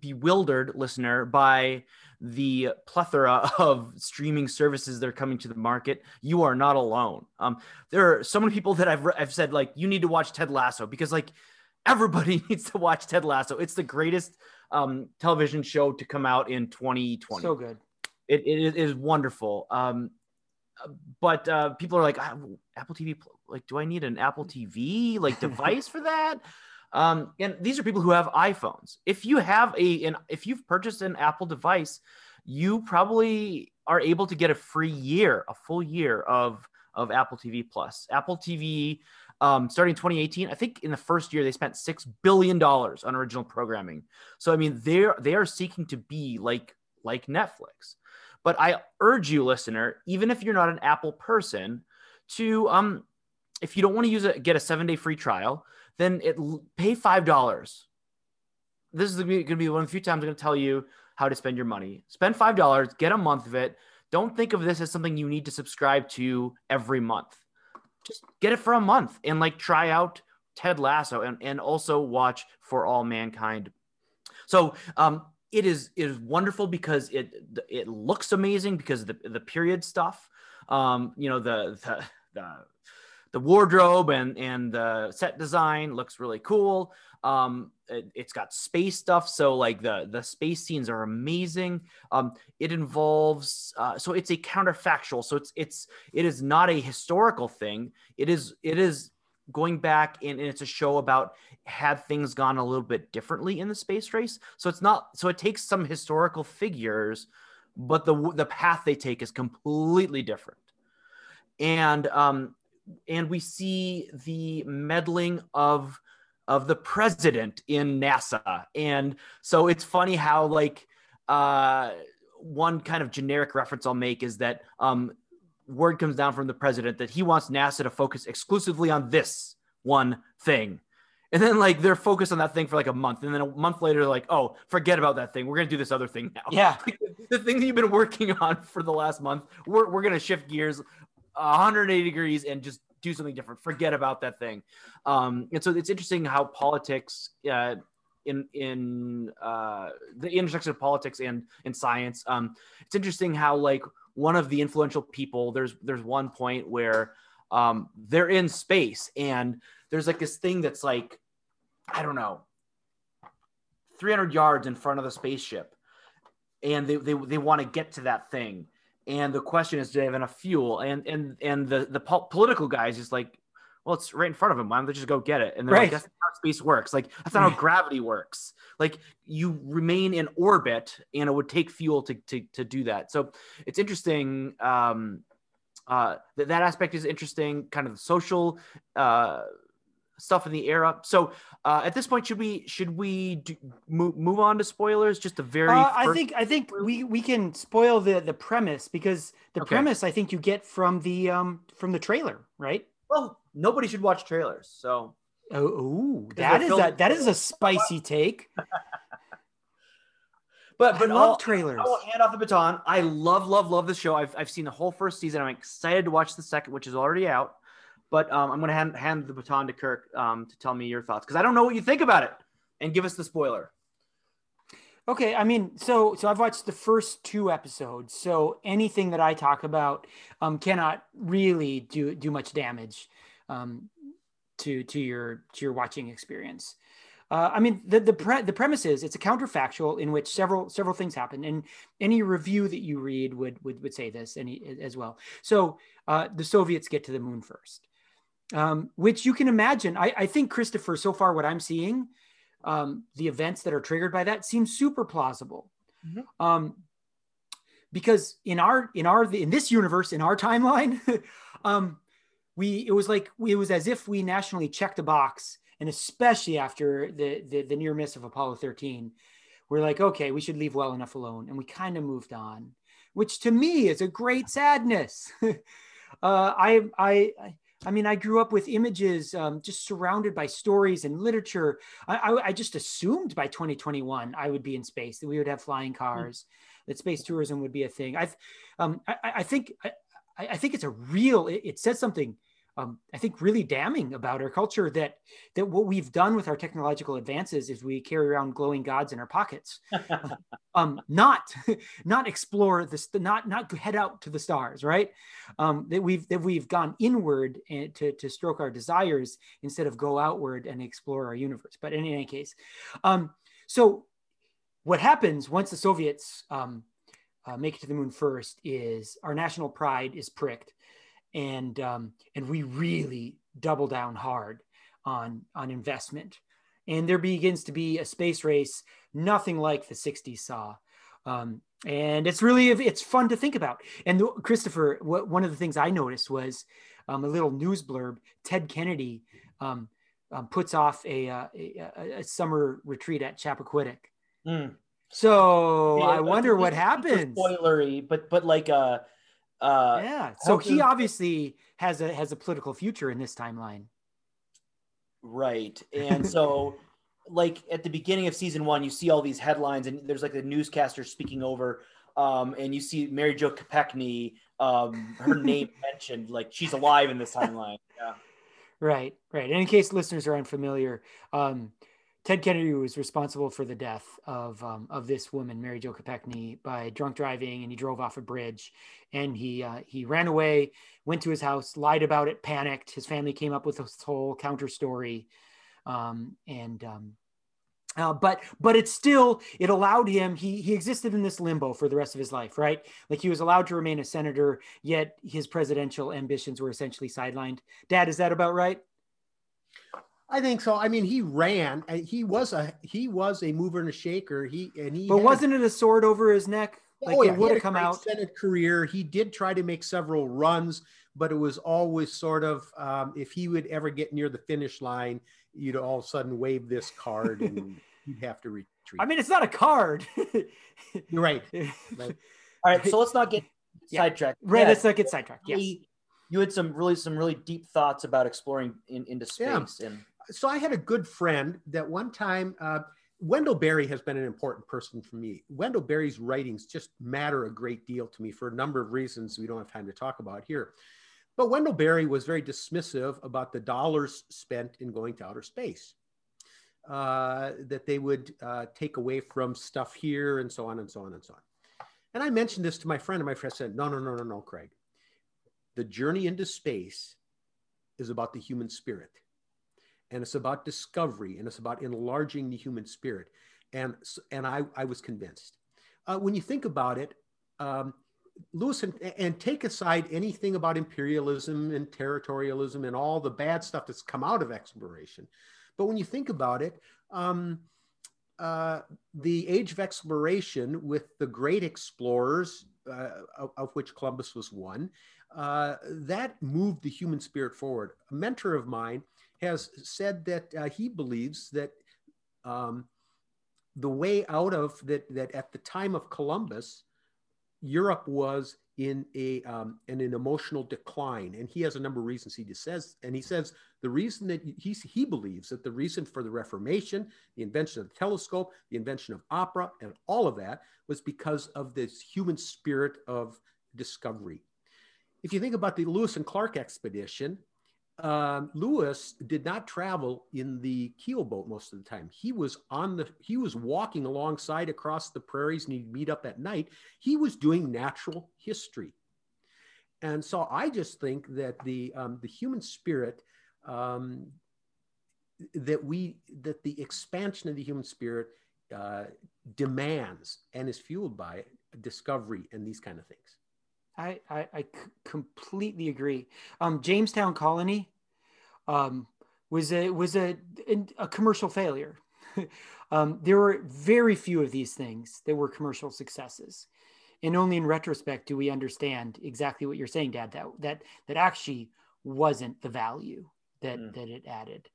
bewildered, listener, by the plethora of streaming services that are coming to the market, you are not alone. Um, there are so many people that I've, re- I've said, like, you need to watch Ted Lasso because, like, everybody <laughs> needs to watch Ted Lasso. It's the greatest um, television show to come out in 2020. So good. it, it is- wonderful. Um, but uh, people are like, "Ah, Apple TV, like, do I need an Apple TV like <laughs> device for that? Um, and these are people who have iPhones. If you have a, an, if you've purchased an Apple device, you probably are able to get a free year, a full year of of Apple TV Plus. Apple TV, um, starting 2018, I think in the first year they spent six billion dollars on original programming. So I mean, they're they are seeking to be like like Netflix. But I urge you, listener, even if you're not an Apple person, to um, if you don't want to use it, get a seven day free trial, then it pay five dollars. This is going to be one of the few times I'm going to tell you how to spend your money. Spend five dollars, get a month of it. Don't think of this as something you need to subscribe to every month. Just get it for a month and like try out Ted Lasso and, and also watch For All Mankind. So um, it is it is wonderful because it it looks amazing because the the period stuff. Um, you know the the the the wardrobe and and the set design looks really cool. Um, it, has got space stuff, so like the the space scenes are amazing. Um, it involves uh, so it's a counterfactual, so it's it's it is not a historical thing. It is it is going back and, and it's a show about had things gone a little bit differently in the space race. So it's not so it takes some historical figures, but the the path they take is completely different. And um, and we see the meddling of of the president in NASA. And so it's funny how like uh, one kind of generic reference I'll make is that um, word comes down from the president that he wants NASA to focus exclusively on this one thing. And then like they're focused on that thing for like a month. And then a month later, they're like, oh, forget about that thing. We're gonna do this other thing now. Yeah. <laughs> the thing that you've been working on for the last month, we're, we're gonna shift gears 180 degrees and just do something different. Forget about that thing. Um, and so it's interesting how politics uh, in in uh, the intersection of politics and and science. Um, it's interesting how like one of the influential people. There's there's one point where um, they're in space and there's like this thing that's like I don't know 300 yards in front of the spaceship, and they they, they want to get to that thing and the question is do they have enough fuel? And and and the the po- political guys is just like well it's right in front of them. Why don't they just go get it? And they're Right. like that's not how space works. Like that's not how <laughs> gravity works. Like you remain in orbit and it would take fuel to to, to do that. So it's interesting um uh that, that aspect is interesting. Kind of the social uh stuff in the era. So uh, at this point, should we should we do, move, move on to spoilers? Just a very. Uh, I think I think we we can spoil the the premise because the Okay. premise I think you get from the um from the trailer, right? well, nobody should watch trailers. So Oh, ooh, they're that is a, that is a spicy take. <laughs> but I but love I'll- trailers. I will hand off the baton. I love, love, love the show. I've, I've seen the whole first season. I'm excited to watch the second, which is already out. But um, I'm going to hand, hand the baton to Kirk um, to tell me your thoughts because I don't know what you think about it and give us the spoiler. Okay, I mean, so so I've watched the first two episodes, so anything that I talk about um, cannot really do do much damage um, to to your to your watching experience. Uh, I mean, the the pre- the premise is it's a counterfactual in which several several things happen, and any review that you read would would, would say this any as well. So uh, the Soviets get to the moon first, um, which you can imagine. I, I think Christopher, so far what I'm seeing um, the events that are triggered by that seem super plausible. Mhm. Um, because in our in our in this universe in our timeline, <laughs> um, we it was like it was as if we nationally checked a box, and especially after the the, the near miss of Apollo 13, we're like, okay, we should leave well enough alone, and we kind of moved on, which to me is a great sadness. <laughs> uh, I I. I mean, I grew up with images, um, just surrounded by stories and literature. I, I, I just assumed by 2021 I would be in space, that we would have flying cars, that space tourism would be a thing. I've, um, I, I think, I, I I think it's a real. It, it says something. Um, I think really damning about our culture that that what we've done with our technological advances is we carry around glowing gods in our pockets, <laughs> um, not <laughs> not explore this, not not head out to the stars, right? Um, that we've that we've gone inward and to to stroke our desires instead of go outward and explore our universe. But in any case, um, so what happens once the Soviets um, uh, make it to the moon first is our national pride is pricked, and um, and we really double down hard on on investment, and there begins to be a space race, nothing like the '60s saw. Um, and it's really it's fun to think about. And the- Christopher, what, one of the things I noticed was um, a little news blurb. Ted Kennedy um, um, puts off a, uh, a, a- summer retreat at Chappaquiddick. Mm. So Yeah, I wonder what happens. Spoilery, but but like uh, uh, Yeah. So he obviously has a has a political future in this timeline. Right. And <laughs> so, like at the beginning of season one, you see all these headlines, and there's like the newscaster speaking over, um, and you see Mary Jo Kopechne, um, her name <laughs> mentioned, like she's alive in this timeline. Yeah. Right, right. And in case listeners are unfamiliar, um, Ted Kennedy was responsible for the death of um, of this woman, Mary Jo Kopechne, by drunk driving, and he drove off a bridge, and he uh, he ran away, went to his house, lied about it, panicked. His family came up with this whole counter story, um, and um, uh, but but it still it allowed him he he existed in this limbo for the rest of his life right? Like he was allowed to remain a senator yet his presidential ambitions were essentially sidelined. Dad is that about right I think so. I mean, he ran. He was a he was a mover and a shaker. He and he but had- wasn't it a sword over his neck like oh, it yeah, he would had have a come great out Senate career. He did try to make several runs, but it was always sort of um, if he would ever get near the finish line, you'd all of a sudden wave this card and <laughs> he'd have to retreat. i mean it's not a card You're <laughs> right. All right. So let's not get Yeah. sidetracked. right Yeah, let's not get sidetracked yes really- You had some really some really deep thoughts about exploring in, into Yeah. space and so I had a good friend that one time, uh, Wendell Berry has been an important person for me. Wendell Berry's writings just matter a great deal to me for a number of reasons we don't have time to talk about here. But Wendell Berry was very dismissive about the dollars spent in going to outer space, uh, that they would uh, take away from stuff here and so on and so on and so on. And I mentioned this to my friend, and my friend said, No, no, no, no, no, Craig. The journey into space is about the human spirit and it's about discovery and it's about enlarging the human spirit. And and i, I was convinced. Uh, when you think about it um, lewis and, and take aside anything about imperialism and territorialism and all the bad stuff that's come out of exploration but when you think about it um, uh, the age of exploration with the great explorers uh, of, of which columbus was one uh, that moved the human spirit forward. A mentor of mine has said that uh, he believes that um, the way out of that, that at the time of Columbus, Europe was in a um, in an emotional decline, and he has a number of reasons. He says, and he says the reason that he he believes that the reason for the Reformation, the invention of the telescope, the invention of opera, and all of that was because of this human spirit of discovery. If you think about the Lewis and Clark expedition, um, Lewis did not travel in the keel boat most of the time. He was on the he was walking alongside across the prairies and he'd meet up at night. He was doing natural history, and so I just think that the um, the human spirit um, that we that the expansion of the human spirit uh, demands and is fueled by discovery and these kind of things. I, I, I completely agree. Um, Jamestown Colony um, was a was a a commercial failure. <laughs> um, there were very few of these things that were commercial successes, and only in retrospect do we understand exactly what you're saying, Dad. That that that actually wasn't the value that mm. that it added.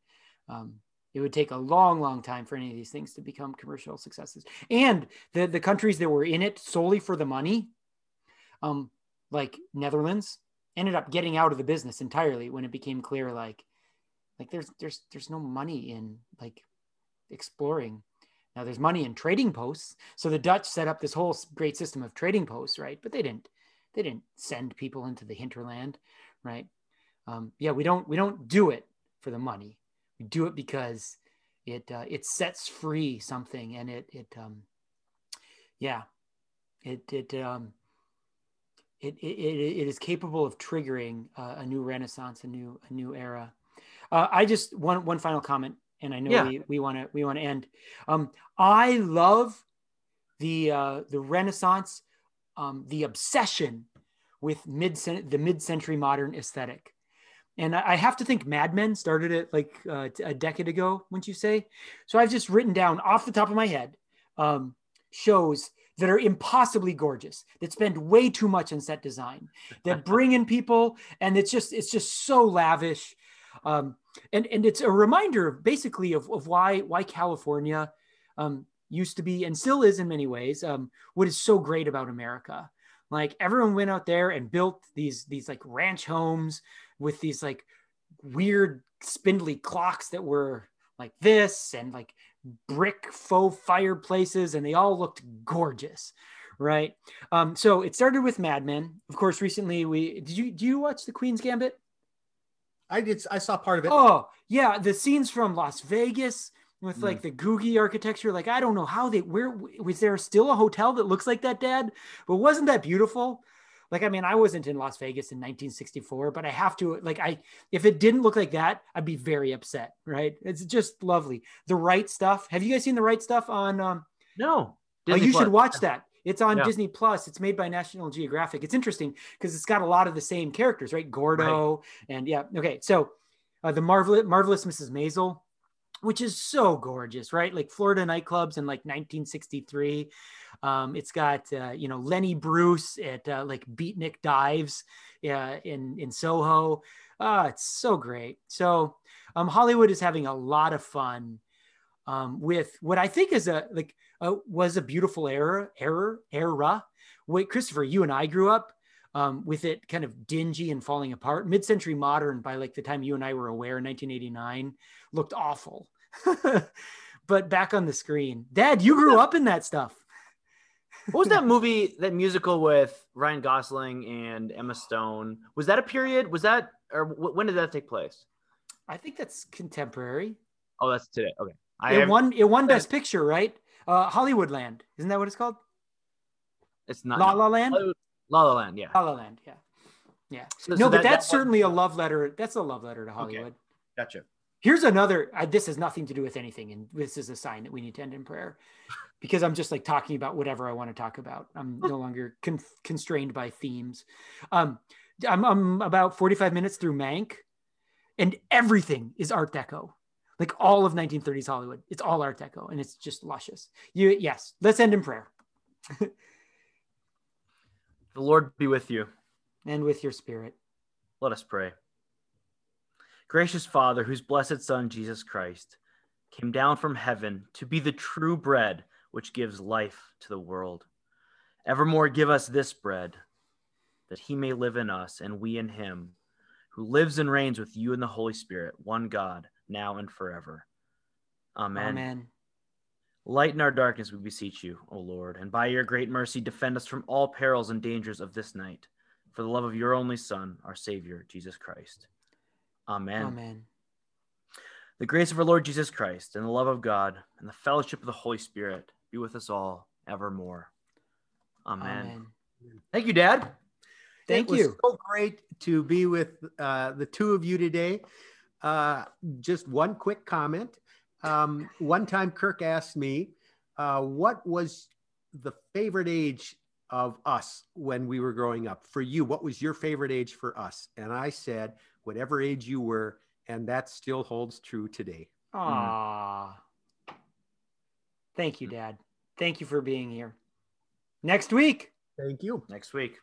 Um, it would take a long, long time for any of these things to become commercial successes. And the the countries that were in it solely for the money, um, like Netherlands, ended up getting out of the business entirely when it became clear like like there's there's there's no money in like exploring. Now there's money in trading posts. So the dutch set up this whole great system of trading posts right? But they didn't they didn't send people into the hinterland right? Um, yeah we don't we don't do it for the money. We do it because it uh, it sets free something and it it um yeah it it um it, it, it is capable of triggering uh, a new renaissance, a new a new era. Uh, I just one one final comment, and I know yeah. we want to we want to end. Um, I love the uh, the Renaissance, um, the obsession with mid the mid century modern aesthetic, and I have to think Mad Men started it like uh, a decade ago. Wouldn't you say? So I've just written down off the top of my head um, shows that are impossibly gorgeous that spend way too much on set design that bring in people and it's just it's just so lavish. Um, and and it's a reminder basically of, of why why california um, used to be and still is in many ways um, what is so great about america. Like everyone went out there and built these these like ranch homes with these like weird spindly clocks that were like this and like brick faux fireplaces and they all looked gorgeous right? Um so it started with mad men. Of course recently we did you do you watch the queen's gambit? I did i saw part of it. Oh yeah the scenes from las vegas with like mm. the googie architecture like i don't know how they where was there still a hotel that looks like that dad? But wasn't that beautiful like, I mean, I wasn't in Las Vegas in 1964, but I have to, like, I, if it didn't look like that, I'd be very upset, right? It's just lovely. The right stuff. Have you guys seen the right stuff on, um, no, oh, you Plus. should watch that. It's on yeah. Disney Plus. It's made by National Geographic. It's interesting because it's got a lot of the same characters, right? Gordo right. and yeah. Okay. So, uh, the marvelous, marvelous Mrs. Maisel, which is so gorgeous, right? Like Florida nightclubs in like 1963. Um, it's got uh, you know Lenny Bruce at uh, like Beatnik Dives uh, in in Soho. Ah, it's so great. So um, Hollywood is having a lot of fun um, with what I think is a like was a beautiful era era era. Wait, Christopher, you and I grew up um, with it kind of dingy and falling apart. Mid century modern, by like the time you and I were aware, in 1989, looked awful. <laughs> but back on the screen, Dad, you grew up in that stuff. what was that movie, that musical with Ryan Gosling and Emma Stone? Was that a period? Was that, or when did that take place? I think that's contemporary. Oh, that's today. Okay. I it have, won. It won Best Picture, right? Uh, Hollywoodland, isn't that what it's called? It's not La La Land. La La Land, yeah. La La Land, yeah, yeah. So, no, so but that, that's that certainly a love letter. That's a love letter to Hollywood. Okay. Gotcha. Here's another. Uh, this has nothing to do with anything, and this is a sign that we need to end in prayer, because I'm just like talking about whatever I want to talk about. I'm no longer con- constrained by themes. Um, I'm, I'm about 45 minutes through Mank, and everything is Art Deco like all of 1930s Hollywood. It's all Art Deco, and it's just luscious. You yes, let's end in prayer. <laughs> the Lord be with you, and with your spirit. Let us pray. Gracious Father, whose blessed Son, Jesus Christ, came down from heaven to be the true bread which gives life to the world. Evermore give us this bread, that he may live in us and we in him, who lives and reigns with you in the Holy Spirit, one God, now and forever. Amen. Amen. Lighten our darkness, we beseech you, O Lord, and by your great mercy defend us from all perils and dangers of this night, for the love of your only Son, our Savior, Jesus Christ. Amen. Amen. The grace of our Lord Jesus Christ and the love of God and the fellowship of the Holy Spirit be with us all evermore. Amen. Amen. Thank you, Dad. Thank it was you. so great to be with uh, the two of you today. Uh, just one quick comment. Um, one time, Kirk asked me, uh, "What was the favorite age of us when we were growing up? For you, what was your favorite age for us?" And I said, whatever age you were, and that still holds true today. Ah, mm. thank you, Dad. Thank you for being here. Next week. Thank you. Next week.